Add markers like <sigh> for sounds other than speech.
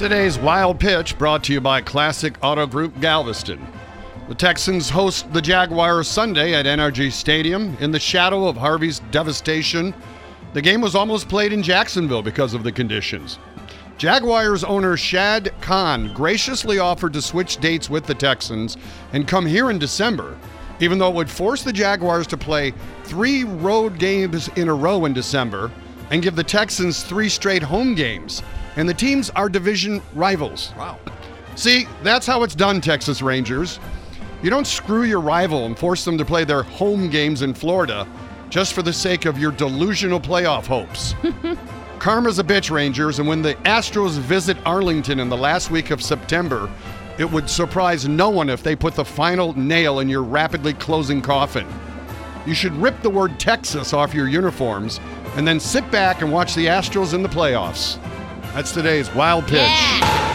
Today's Wild Pitch brought to you by Classic Auto Group Galveston. The Texans host the Jaguars Sunday at NRG Stadium in the shadow of Harvey's devastation. The game was almost played in Jacksonville because of the conditions. Jaguars owner Shad Khan graciously offered to switch dates with the Texans and come here in December, even though it would force the Jaguars to play three road games in a row in December and give the Texans three straight home games. And the teams are division rivals. Wow. See, that's how it's done, Texas Rangers. You don't screw your rival and force them to play their home games in Florida just for the sake of your delusional playoff hopes. <laughs> Karma's a bitch, Rangers, and when the Astros visit Arlington in the last week of September, it would surprise no one if they put the final nail in your rapidly closing coffin. You should rip the word Texas off your uniforms and then sit back and watch the Astros in the playoffs. That's today's wild pitch. Yeah.